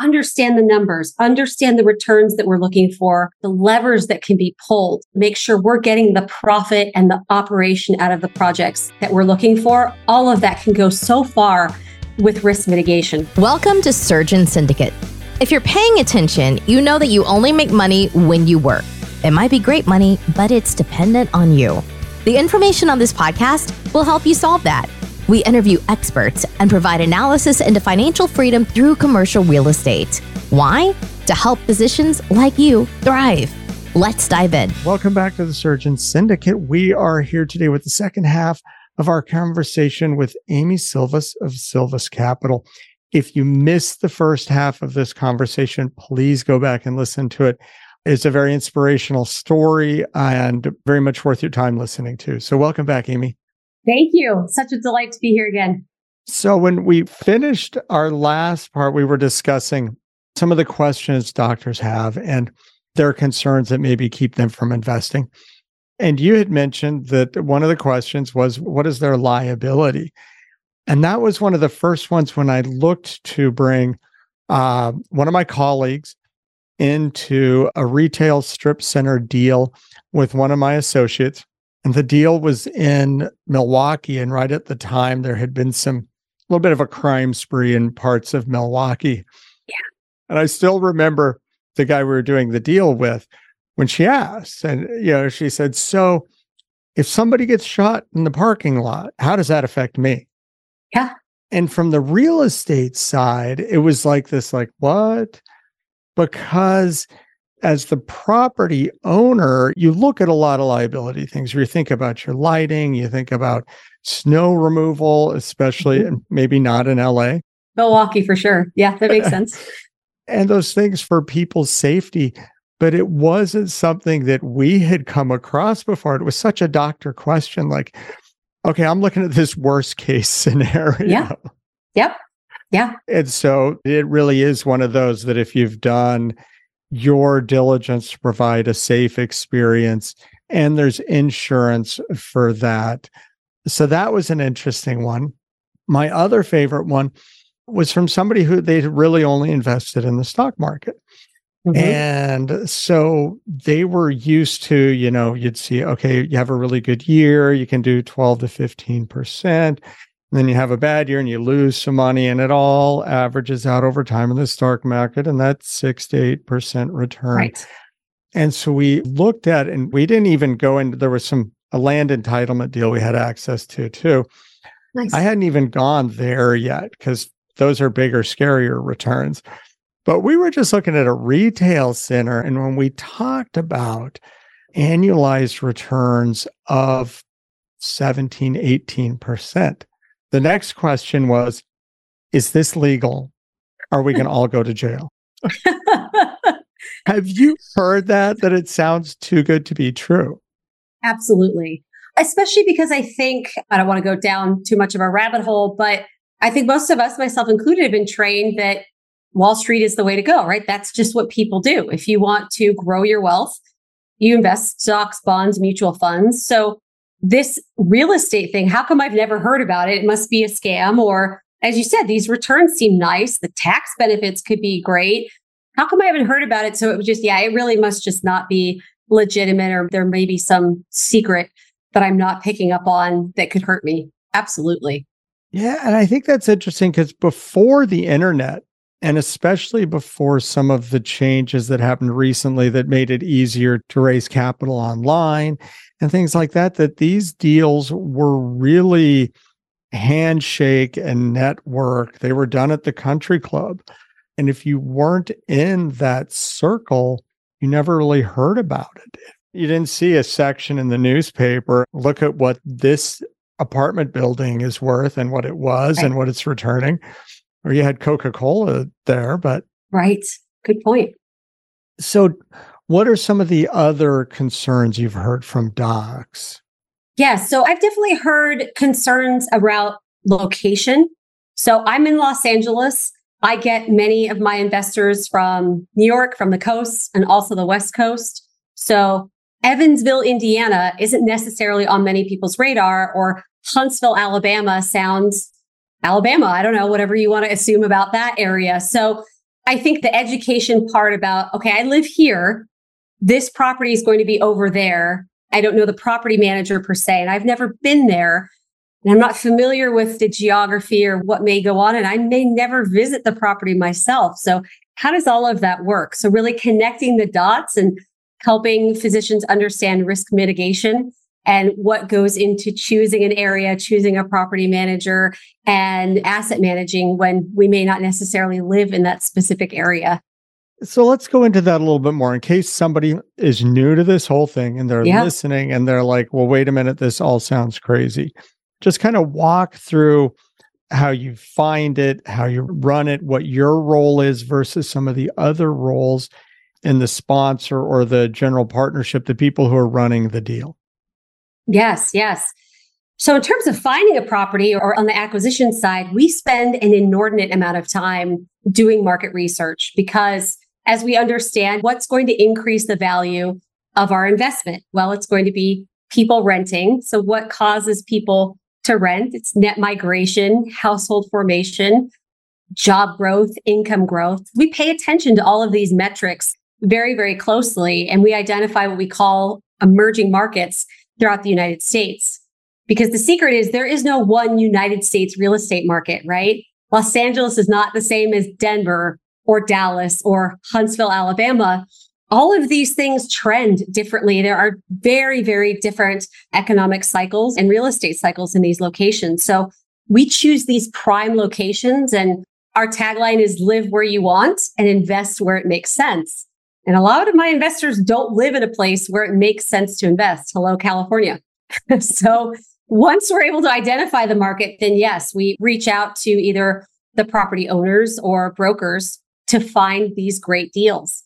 understand the numbers, understand the returns that we're looking for, the levers that can be pulled, make sure we're getting the profit and the operation out of the projects that we're looking for. All of that can go so far with risk mitigation. Welcome to Surgeon Syndicate. If you're paying attention, you know that you only make money when you work. It might be great money, but it's dependent on you. The information on this podcast will help you solve that. We interview experts and provide analysis into financial freedom through commercial real estate. Why? To help physicians like you thrive. Let's dive in. Welcome back to the Surgeon Syndicate. We are here today with the second half of our conversation with Amy Sylvis of Sylvis Capital. If you missed the first half of this conversation, please go back and listen to it. It's a very inspirational story and very much worth your time listening to. So, welcome back, Amy. Thank you. Such a delight to be here again. So, when we finished our last part, we were discussing some of the questions doctors have and their concerns that maybe keep them from investing. And you had mentioned that one of the questions was, what is their liability? And that was one of the first ones when I looked to bring uh, one of my colleagues into a retail strip center deal with one of my associates. And the deal was in Milwaukee. And right at the time, there had been some a little bit of a crime spree in parts of Milwaukee. Yeah. And I still remember the guy we were doing the deal with when she asked, and you know, she said, So if somebody gets shot in the parking lot, how does that affect me? Yeah. And from the real estate side, it was like this, like, what? because as the property owner, you look at a lot of liability things. You think about your lighting, you think about snow removal, especially mm-hmm. and maybe not in LA. Milwaukee for sure. Yeah, that makes sense. and those things for people's safety. But it wasn't something that we had come across before. It was such a doctor question like, okay, I'm looking at this worst case scenario. Yeah. Yep. Yeah. And so it really is one of those that if you've done your diligence to provide a safe experience and there's insurance for that. So that was an interesting one. My other favorite one was from somebody who they really only invested in the stock market. Mm-hmm. And so they were used to, you know, you'd see, okay, you have a really good year, you can do 12 to 15% then you have a bad year and you lose some money, and it all averages out over time in the stock market, and that's six to eight percent return. Right. And so we looked at, and we didn't even go into. There was some a land entitlement deal we had access to too. Nice. I hadn't even gone there yet because those are bigger, scarier returns. But we were just looking at a retail center, and when we talked about annualized returns of 17, 18 percent the next question was Is this legal? Are we going to all go to jail? Have you heard that? That it sounds too good to be true. Absolutely. Especially because I think, I don't want to go down too much of a rabbit hole, but I think most of us, myself included, have been trained that Wall Street is the way to go, right? That's just what people do. If you want to grow your wealth, you invest stocks, bonds, mutual funds. So this real estate thing, how come I've never heard about it? It must be a scam. Or as you said, these returns seem nice. The tax benefits could be great. How come I haven't heard about it? So it was just, yeah, it really must just not be legitimate or there may be some secret that I'm not picking up on that could hurt me. Absolutely. Yeah. And I think that's interesting because before the internet, and especially before some of the changes that happened recently that made it easier to raise capital online and things like that, that these deals were really handshake and network. They were done at the country club. And if you weren't in that circle, you never really heard about it. You didn't see a section in the newspaper. Look at what this apartment building is worth and what it was and what it's returning or you had Coca Cola there, but. Right. Good point. So, what are some of the other concerns you've heard from docs? Yeah. So, I've definitely heard concerns about location. So, I'm in Los Angeles. I get many of my investors from New York, from the coast, and also the West Coast. So, Evansville, Indiana isn't necessarily on many people's radar, or Huntsville, Alabama sounds Alabama. I don't know, whatever you want to assume about that area. So I think the education part about, okay, I live here. This property is going to be over there. I don't know the property manager per se, and I've never been there. And I'm not familiar with the geography or what may go on, and I may never visit the property myself. So, how does all of that work? So, really connecting the dots and helping physicians understand risk mitigation and what goes into choosing an area, choosing a property manager, and asset managing when we may not necessarily live in that specific area. So let's go into that a little bit more in case somebody is new to this whole thing and they're yeah. listening and they're like, well, wait a minute, this all sounds crazy. Just kind of walk through how you find it, how you run it, what your role is versus some of the other roles in the sponsor or the general partnership, the people who are running the deal. Yes, yes. So, in terms of finding a property or on the acquisition side, we spend an inordinate amount of time doing market research because as we understand what's going to increase the value of our investment, well, it's going to be people renting. So, what causes people to rent? It's net migration, household formation, job growth, income growth. We pay attention to all of these metrics very, very closely, and we identify what we call emerging markets throughout the United States. Because the secret is there is no one United States real estate market, right? Los Angeles is not the same as Denver or Dallas or Huntsville, Alabama. All of these things trend differently. There are very, very different economic cycles and real estate cycles in these locations. So we choose these prime locations and our tagline is live where you want and invest where it makes sense. And a lot of my investors don't live in a place where it makes sense to invest. Hello, California. so once we're able to identify the market, then yes, we reach out to either the property owners or brokers to find these great deals.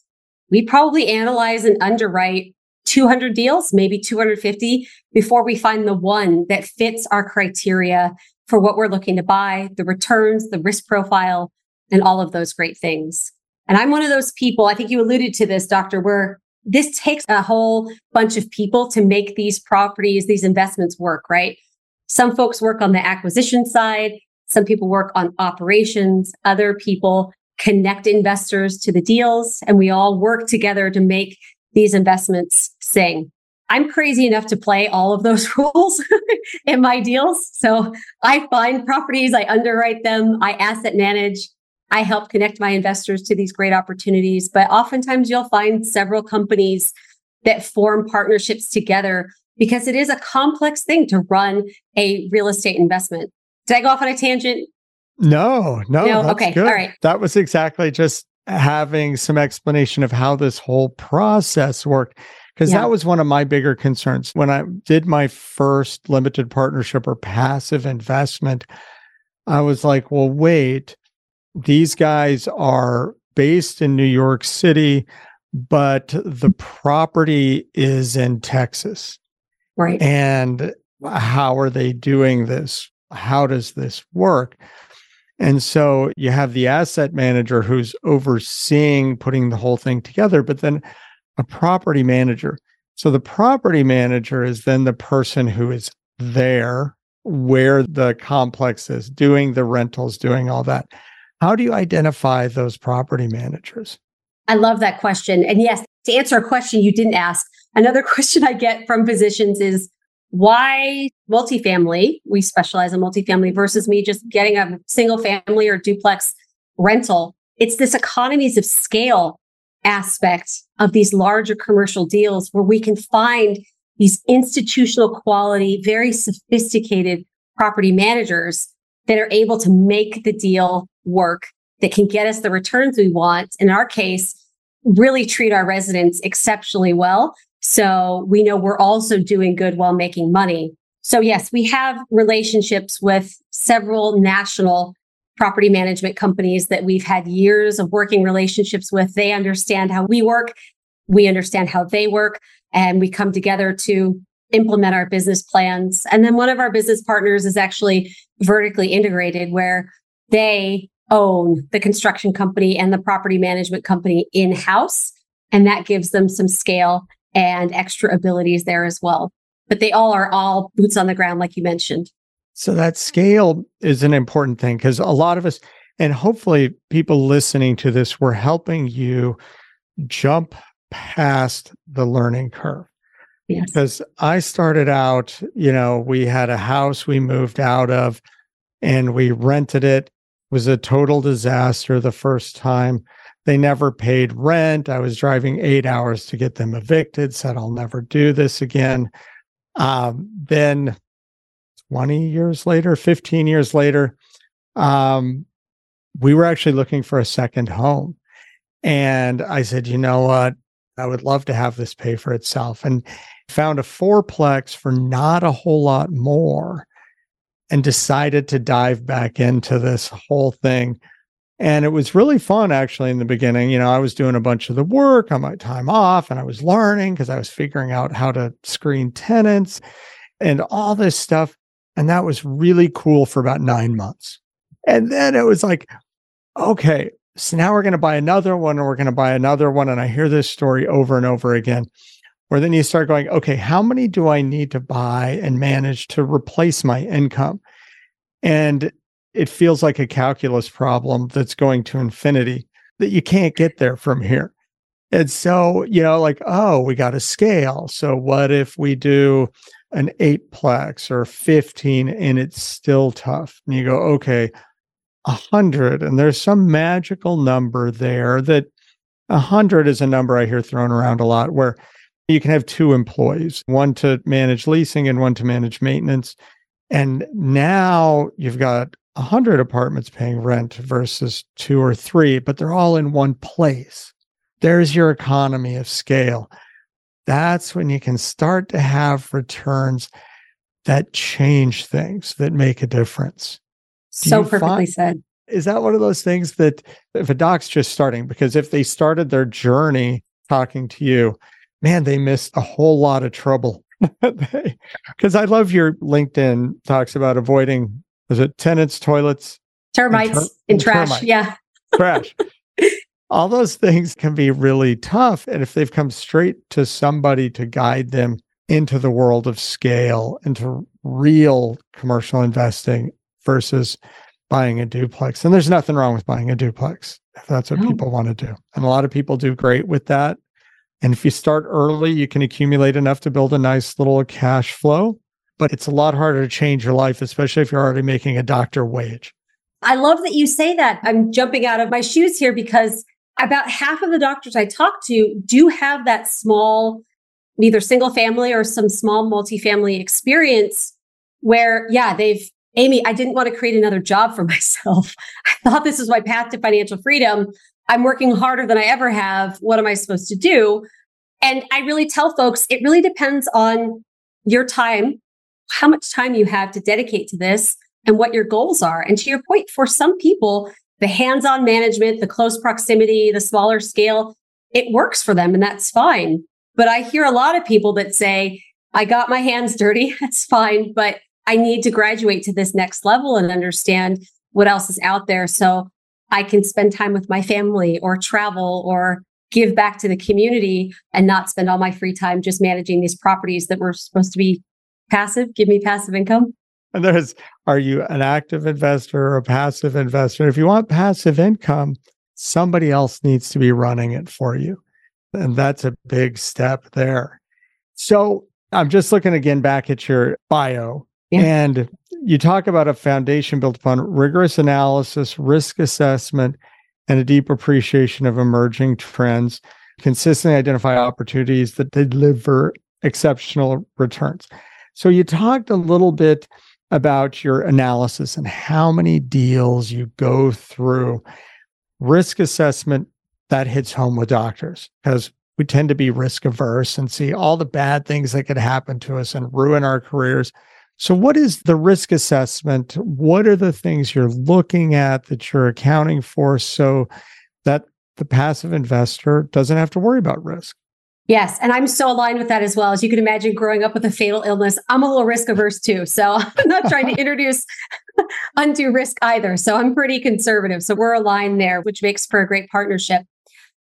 We probably analyze and underwrite 200 deals, maybe 250 before we find the one that fits our criteria for what we're looking to buy, the returns, the risk profile, and all of those great things. And I'm one of those people, I think you alluded to this, doctor, where this takes a whole bunch of people to make these properties, these investments work, right? Some folks work on the acquisition side. Some people work on operations. Other people connect investors to the deals and we all work together to make these investments sing. I'm crazy enough to play all of those roles in my deals. So I find properties, I underwrite them, I asset manage, I help connect my investors to these great opportunities. But oftentimes you'll find several companies that form partnerships together because it is a complex thing to run a real estate investment. Did I go off on a tangent? No, no. no? okay. Good. All right. That was exactly just having some explanation of how this whole process worked. Because yeah. that was one of my bigger concerns. When I did my first limited partnership or passive investment, I was like, well, wait, these guys are based in New York City, but the property is in Texas. Right. And how are they doing this? How does this work? And so you have the asset manager who's overseeing putting the whole thing together, but then a property manager. So the property manager is then the person who is there where the complex is, doing the rentals, doing all that. How do you identify those property managers? I love that question. And yes, to answer a question you didn't ask, another question I get from physicians is why multifamily? We specialize in multifamily versus me just getting a single family or duplex rental. It's this economies of scale aspect of these larger commercial deals where we can find these institutional quality, very sophisticated property managers that are able to make the deal work that can get us the returns we want. In our case, really treat our residents exceptionally well. So we know we're also doing good while making money. So yes, we have relationships with several national property management companies that we've had years of working relationships with. They understand how we work. We understand how they work and we come together to implement our business plans. And then one of our business partners is actually vertically integrated where they own the construction company and the property management company in house. And that gives them some scale and extra abilities there as well. But they all are all boots on the ground, like you mentioned. So that scale is an important thing because a lot of us, And hopefully, people listening to this, we're helping you jump past the learning curve. Because I started out, you know, we had a house we moved out of and we rented it. it was a total disaster the first time. They never paid rent. I was driving eight hours to get them evicted, said, I'll never do this again. Um, then 20 years later, 15 years later, um, we were actually looking for a second home. And I said, you know what? I would love to have this pay for itself. And found a fourplex for not a whole lot more and decided to dive back into this whole thing. And it was really fun actually in the beginning. You know, I was doing a bunch of the work on my time off and I was learning because I was figuring out how to screen tenants and all this stuff. And that was really cool for about nine months. And then it was like, okay, so now we're going to buy another one and we're going to buy another one. And I hear this story over and over again, where then you start going, okay, how many do I need to buy and manage to replace my income? And it feels like a calculus problem that's going to infinity that you can't get there from here. And so, you know, like, oh, we got to scale. So what if we do an eight eightplex or 15 and it's still tough? And you go, okay, a hundred, and there's some magical number there that a hundred is a number I hear thrown around a lot where you can have two employees, one to manage leasing and one to manage maintenance. And now you've got a hundred apartments paying rent versus two or three, but they're all in one place. There's your economy of scale. That's when you can start to have returns that change things, that make a difference. So perfectly find, said. Is that one of those things that if a doc's just starting, because if they started their journey talking to you, man, they missed a whole lot of trouble. Because I love your LinkedIn talks about avoiding, is it tenants, toilets, termites, and, ter- and trash? Termites. Yeah. Trash. All those things can be really tough. And if they've come straight to somebody to guide them into the world of scale, into real commercial investing, versus buying a duplex. And there's nothing wrong with buying a duplex if that's what no. people want to do. And a lot of people do great with that. And if you start early, you can accumulate enough to build a nice little cash flow. But it's a lot harder to change your life, especially if you're already making a doctor wage. I love that you say that. I'm jumping out of my shoes here because about half of the doctors I talk to do have that small, either single family or some small multifamily experience where, yeah, they've Amy, I didn't want to create another job for myself. I thought this was my path to financial freedom. I'm working harder than I ever have. What am I supposed to do? And I really tell folks it really depends on your time, how much time you have to dedicate to this, and what your goals are. And to your point, for some people, the hands on management, the close proximity, the smaller scale, it works for them and that's fine. But I hear a lot of people that say, I got my hands dirty. That's fine. But I need to graduate to this next level and understand what else is out there so I can spend time with my family or travel or give back to the community and not spend all my free time just managing these properties that were supposed to be passive, give me passive income. And there's, are you an active investor or a passive investor? If you want passive income, somebody else needs to be running it for you. And that's a big step there. So I'm just looking again back at your bio And you talk about a foundation built upon rigorous analysis, risk assessment, and a deep appreciation of emerging trends, consistently identify opportunities that deliver exceptional returns. So you talked a little bit about your analysis and how many deals you go through. Risk assessment that hits home with doctors because we tend to be risk averse and see all the bad things that could happen to us and ruin our careers. So, what is the risk assessment? What are the things you're looking at that you're accounting for so that the passive investor doesn't have to worry about risk? Yes. And I'm so aligned with that as well. As you can imagine, growing up with a fatal illness, I'm a little risk averse too. So I'm not trying to introduce undue risk either. So I'm pretty conservative. So we're aligned there, which makes for a great partnership.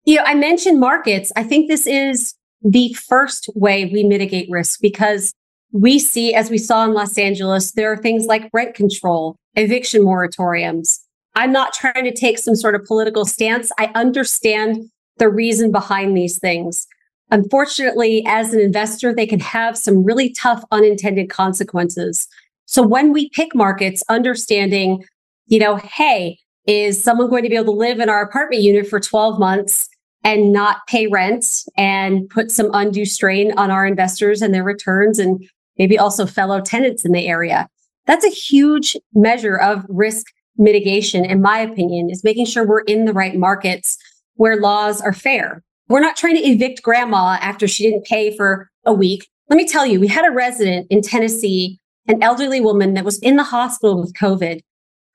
You know, I mentioned markets. I think this is the first way we mitigate risk because we see, as we saw in Los Angeles, there are things like rent control, eviction moratoriums. I'm not trying to take some sort of political stance. I understand the reason behind these things. Unfortunately, as an investor, they can have some really tough unintended consequences. So when we pick markets, understanding, you know, hey, is someone going to be able to live in our apartment unit for 12 months and not pay rent and put some undue strain on our investors and their returns and maybe also fellow tenants in the area? That's a huge measure of risk mitigation, in my opinion, is making sure we're in the right markets where laws are fair. We're not trying to evict grandma after she didn't pay for a week. Let me tell you, we had a resident in Tennessee, an elderly woman that was in the hospital with COVID.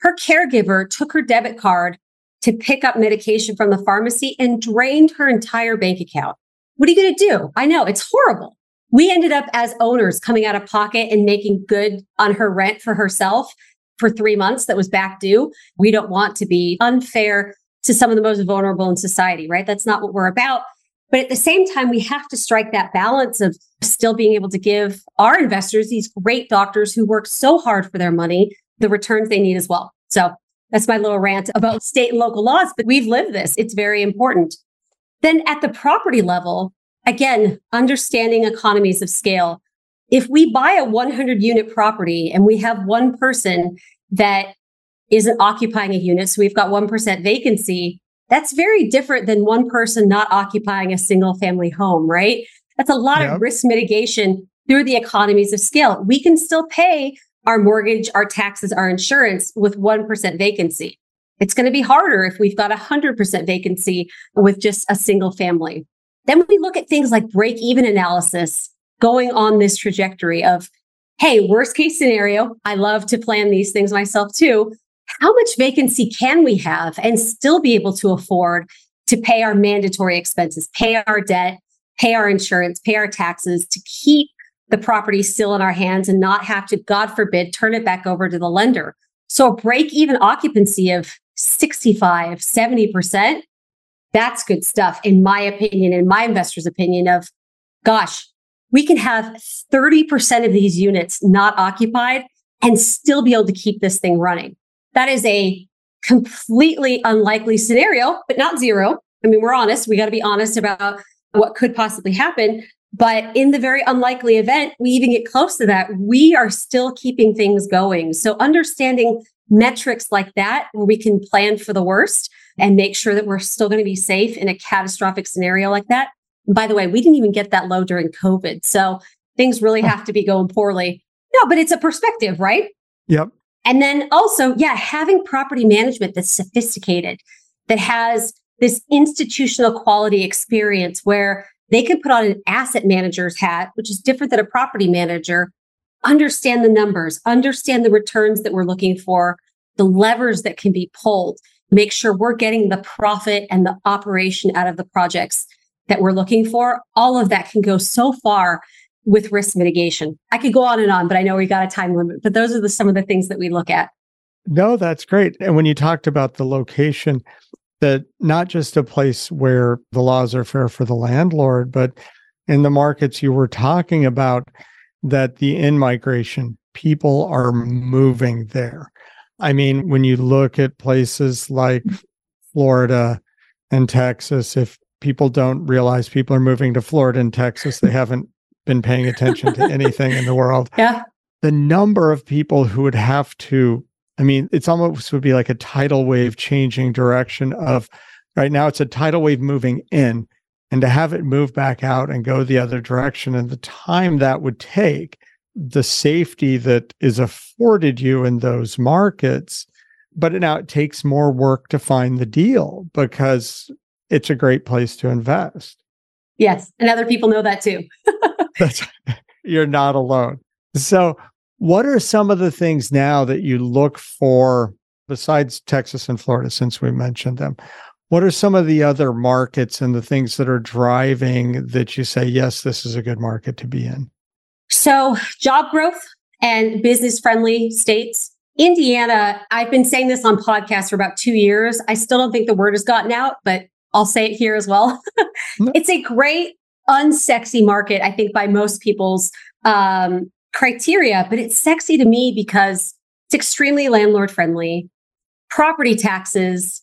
Her caregiver took her debit card to pick up medication from the pharmacy and drained her entire bank account. What are you going to do? I know it's horrible. We ended up as owners coming out of pocket and making good on her rent for herself for three months that was back due. We don't want to be unfair to some of the most vulnerable in society, right? That's not what we're about. But at the same time, we have to strike that balance of still being able to give our investors, these great doctors who work so hard for their money, the returns they need as well. So that's my little rant about state and local laws, but we've lived this. It's very important. Then at the property level, again, understanding economies of scale. If we buy a 100 unit property and we have one person that isn't occupying a unit, so we've got 1% vacancy, that's very different than one person not occupying a single family home, right? That's a lot yep. of risk mitigation through the economies of scale. We can still pay our mortgage, our taxes, our insurance with 1% vacancy. It's going to be harder if we've got 100% vacancy with just a single family. Then we look at things like break even analysis going on this trajectory of, hey, worst case scenario, I love to plan these things myself too. How much vacancy can we have and still be able to afford to pay our mandatory expenses, pay our debt, pay our insurance, pay our taxes to keep the property still in our hands and not have to, God forbid, turn it back over to the lender. So a break even occupancy of 65, 70% that's good stuff, in my opinion, in my investor's opinion, of gosh, we can have 30% of these units not occupied and still be able to keep this thing running. That is a completely unlikely scenario, but not zero. I mean, we're honest. We got to be honest about what could possibly happen. But in the very unlikely event, we even get close to that, we are still keeping things going. So understanding metrics like that, where we can plan for the worst and make sure that we're still going to be safe in a catastrophic scenario like that. And by the way, we didn't even get that low during COVID. So things really have to be going poorly. No, but it's a perspective, right? Yep. And then also, yeah, having property management that's sophisticated, that has this institutional quality experience where they can put on an asset manager's hat, which is different than a property manager, understand the numbers, understand the returns that we're looking for, the levers that can be pulled make sure we're getting the profit and the operation out of the projects that we're looking for. All of that can go so far with risk mitigation. I could go on and on, but I know we got a time limit. But those are the, some of the things that we look at. No, that's great. And when you talked about the location, that not just a place where the laws are fair for the landlord, but in the markets you were talking about, that the in migration, people are moving there. I mean, when you look at places like mm. Florida and Texas, if people don't realize people are moving to Florida and Texas, they haven't been paying attention to anything in the world. Yeah. The number of people who would have to, I mean, it's almost would be like a tidal wave changing direction of right now, it's a tidal wave moving in and to have it move back out and go the other direction and the time that would take the safety that is afforded you in those markets. But now it takes more work to find the deal because it's a great place to invest. Yes. And other people know that too. You're not alone. So, what are some of the things now that you look for besides Texas and Florida, since we mentioned them? What are some of the other markets and the things that are driving that you say, yes, this is a good market to be in? So, job growth and business friendly states. Indiana, I've been saying this on podcasts for about two years. I still don't think the word has gotten out, but I'll say it here as well. it's a great, unsexy market, I think, by most people's um, criteria, but it's sexy to me because it's extremely landlord friendly. property taxes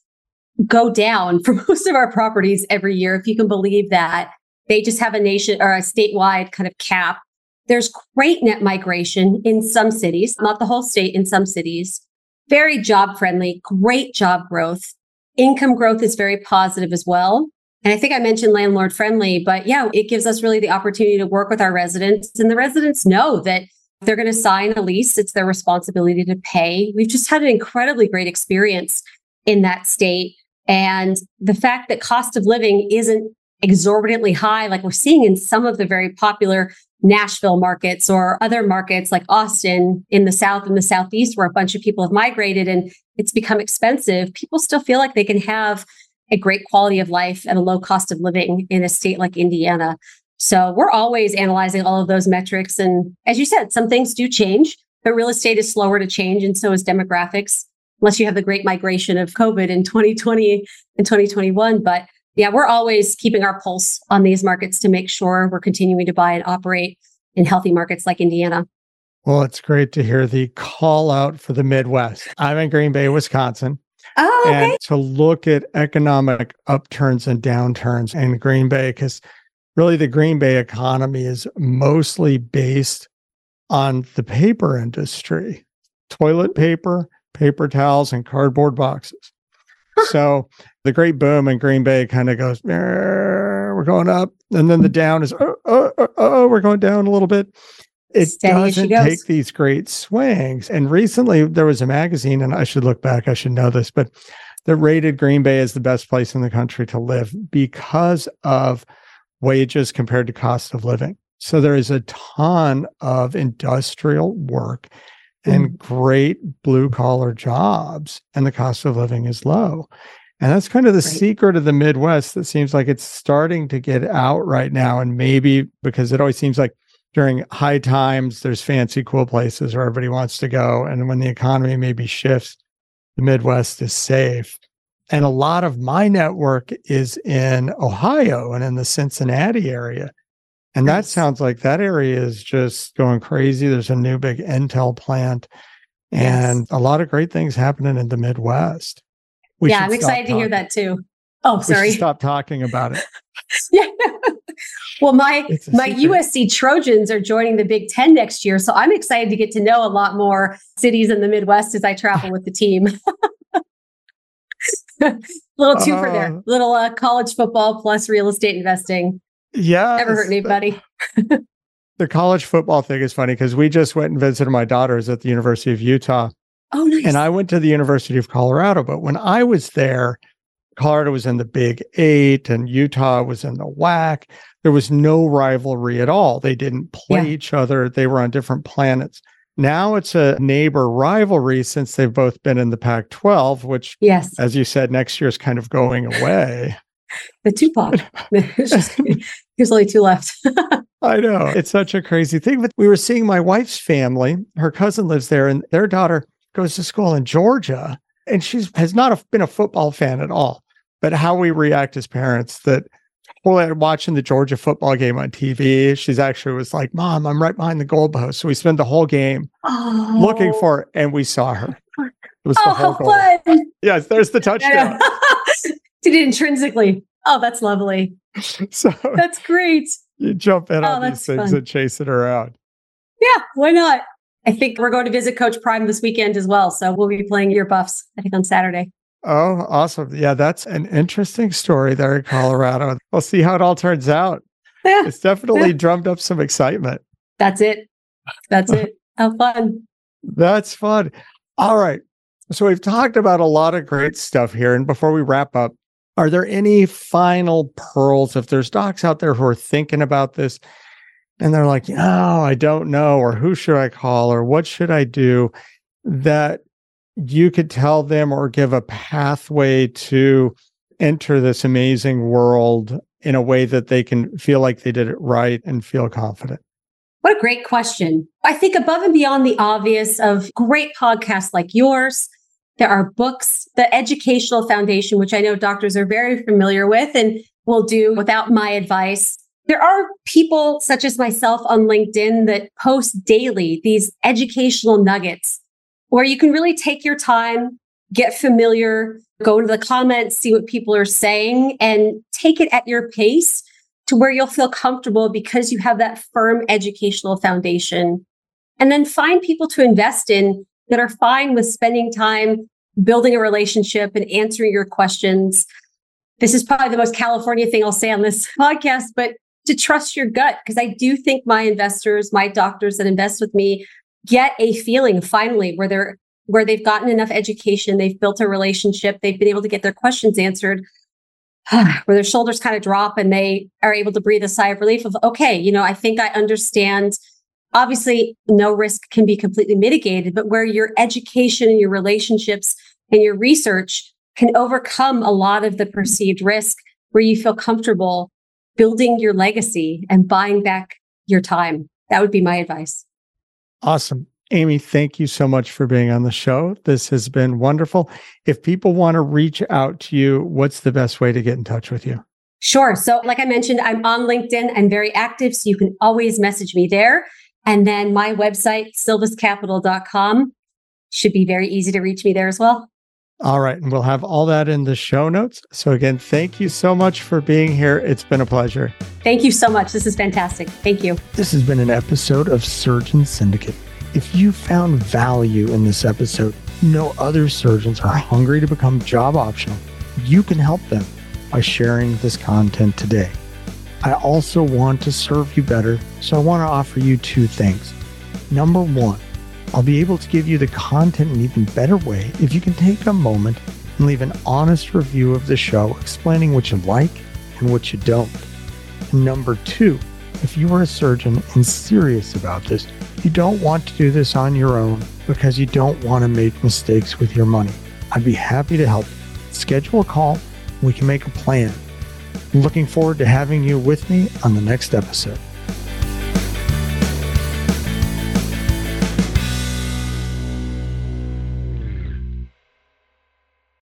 go down for most of our properties every year, if you can believe that. They just have a nation or a statewide kind of cap. There's great net migration in some cities, not the whole state, in some cities. Very job friendly, great job growth. Income growth is very positive as well. And I think I mentioned landlord friendly, but yeah, it gives us really the opportunity to work with our residents. And the residents know that they're going to sign a lease, it's their responsibility to pay. We've just had an incredibly great experience in that state. And the fact that cost of living isn't exorbitantly high, like we're seeing in some of the very popular Nashville markets or other markets like Austin in the South and the Southeast, where a bunch of people have migrated and it's become expensive, people still feel like they can have a great quality of life at a low cost of living in a state like Indiana. So we're always analyzing all of those metrics. And as you said, some things do change, but real estate is slower to change. And so is demographics, unless you have the great migration of COVID in 2020 and 2021. But yeah, we're always keeping our pulse on these markets to make sure we're continuing to buy and operate in healthy markets like Indiana. Well, it's great to hear the call out for the Midwest. I'm in Green Bay, Wisconsin. Oh, okay. And to look at economic upturns and downturns in Green Bay, because really the Green Bay economy is mostly based on the paper industry toilet paper, paper towels, and cardboard boxes. so the great boom in Green Bay kind of goes, we're going up. And then the down is, oh, oh, oh, oh we're going down a little bit. It Steady doesn't take these great swings. And recently there was a magazine, and I should look back, I should know this, but that rated Green Bay as the best place in the country to live because of wages compared to cost of living. So there is a ton of industrial work and mm. great blue collar jobs, and the cost of living is low. And that's kind of the right. secret of the Midwest that seems like it's starting to get out right now. And maybe because it always seems like during high times, there's fancy, cool places where everybody wants to go. And when the economy maybe shifts, the Midwest is safe. And a lot of my network is in Ohio and in the Cincinnati area. And that sounds like that area is just going crazy. There's a new big Intel plant and yes. a lot of great things happening in the Midwest. We yeah, I'm excited talking. to hear that too. Oh, sorry. stop talking about it. yeah. Well, my my secret. USC Trojans are joining the Big Ten next year, so I'm excited to get to know a lot more cities in the Midwest as I travel with the team. little two uh, for there. Little uh, college football plus real estate investing. Yeah. Never hurt anybody. the college football thing is funny because we just went and visited my daughters at the University of Utah. Oh, nice. And I went to the University of Colorado. But when I was there, Colorado was in the Big Eight and Utah was in the WAC. There was no rivalry at all. They didn't play yeah. each other, they were on different planets. Now it's a neighbor rivalry since they've both been in the Pac 12, which, yes, as you said, next year is kind of going away. the Tupac. There's only two left. I know. It's such a crazy thing. But we were seeing my wife's family. Her cousin lives there, and their daughter goes to school in Georgia. And she's has not been a football fan at all. But how we react as parents that watching the Georgia football game on TV. She's actually was like, Mom, I'm right behind the goalpost. So we spent the whole game oh. looking for her and we saw her. It was oh, the whole goal. Fun. Yes, there's the touchdown. Did it intrinsically. Oh, that's lovely. So that's great. You jump in oh, on these things fun. and chase it around. Yeah, why not? I think we're going to visit Coach Prime this weekend as well. So we'll be playing your buffs, I think, on Saturday. Oh, awesome. Yeah, that's an interesting story there in Colorado. we'll see how it all turns out. Yeah. It's definitely yeah. drummed up some excitement. That's it. That's it. How fun. That's fun. All right. So we've talked about a lot of great stuff here. And before we wrap up, are there any final pearls? If there's docs out there who are thinking about this and they're like, oh, I don't know, or who should I call, or what should I do, that you could tell them or give a pathway to enter this amazing world in a way that they can feel like they did it right and feel confident? What a great question. I think above and beyond the obvious of great podcasts like yours, there are books, the Educational Foundation, which I know doctors are very familiar with and will do without my advice. There are people such as myself on LinkedIn that post daily these educational nuggets where you can really take your time, get familiar, go into the comments, see what people are saying, and take it at your pace to where you'll feel comfortable because you have that firm educational foundation. And then find people to invest in that are fine with spending time building a relationship and answering your questions. This is probably the most California thing I'll say on this podcast, but to trust your gut, because I do think my investors, my doctors that invest with me get a feeling finally where they're where they've gotten enough education, they've built a relationship, they've been able to get their questions answered, where their shoulders kind of drop and they are able to breathe a sigh of relief of, okay, you know, I think I understand. Obviously, no risk can be completely mitigated, but where your education and your relationships and your research can overcome a lot of the perceived risk, where you feel comfortable building your legacy and buying back your time. That would be my advice. Awesome. Amy, thank you so much for being on the show. This has been wonderful. If people want to reach out to you, what's the best way to get in touch with you? Sure. So, like I mentioned, I'm on LinkedIn. I'm very active, so you can always message me there. And then my website, sylviscapital.com, should be very easy to reach me there as well. All right. And we'll have all that in the show notes. So, again, thank you so much for being here. It's been a pleasure. Thank you so much. This is fantastic. Thank you. This has been an episode of Surgeon Syndicate. If you found value in this episode, you know other surgeons are hungry to become job optional. You can help them by sharing this content today. I also want to serve you better, so I want to offer you two things. Number one, I'll be able to give you the content in an even better way if you can take a moment and leave an honest review of the show explaining what you like and what you don't. And number two, if you are a surgeon and serious about this, you don't want to do this on your own because you don't want to make mistakes with your money. I'd be happy to help. Schedule a call. We can make a plan. Looking forward to having you with me on the next episode.